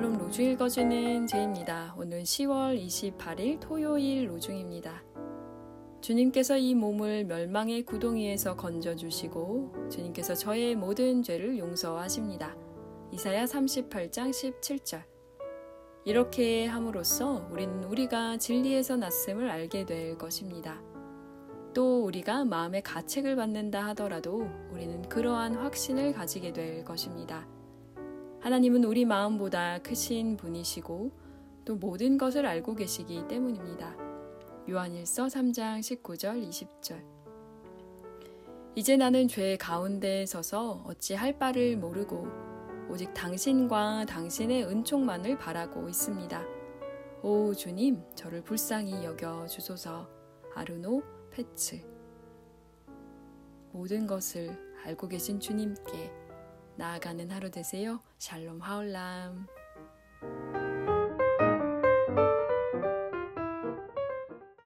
로중 읽어주는 제입니다. 오늘 10월 28일 토요일 로중입니다. 주님께서 이 몸을 멸망의 구덩이에서 건져주시고 주님께서 저의 모든 죄를 용서하십니다. 이사야 38장 17절 이렇게 함으로써 우리는 우리가 진리에서 났음을 알게 될 것입니다. 또 우리가 마음의 가책을 받는다 하더라도 우리는 그러한 확신을 가지게 될 것입니다. 하나님은 우리 마음보다 크신 분이시고 또 모든 것을 알고 계시기 때문입니다. 요한일서 3장 19절 20절 이제 나는 죄 가운데 서서 어찌 할 바를 모르고 오직 당신과 당신의 은총만을 바라고 있습니다. 오 주님 저를 불쌍히 여겨 주소서 아르노 페츠 모든 것을 알고 계신 주님께 나아가는 하루 되세요. 샬롬 하울람.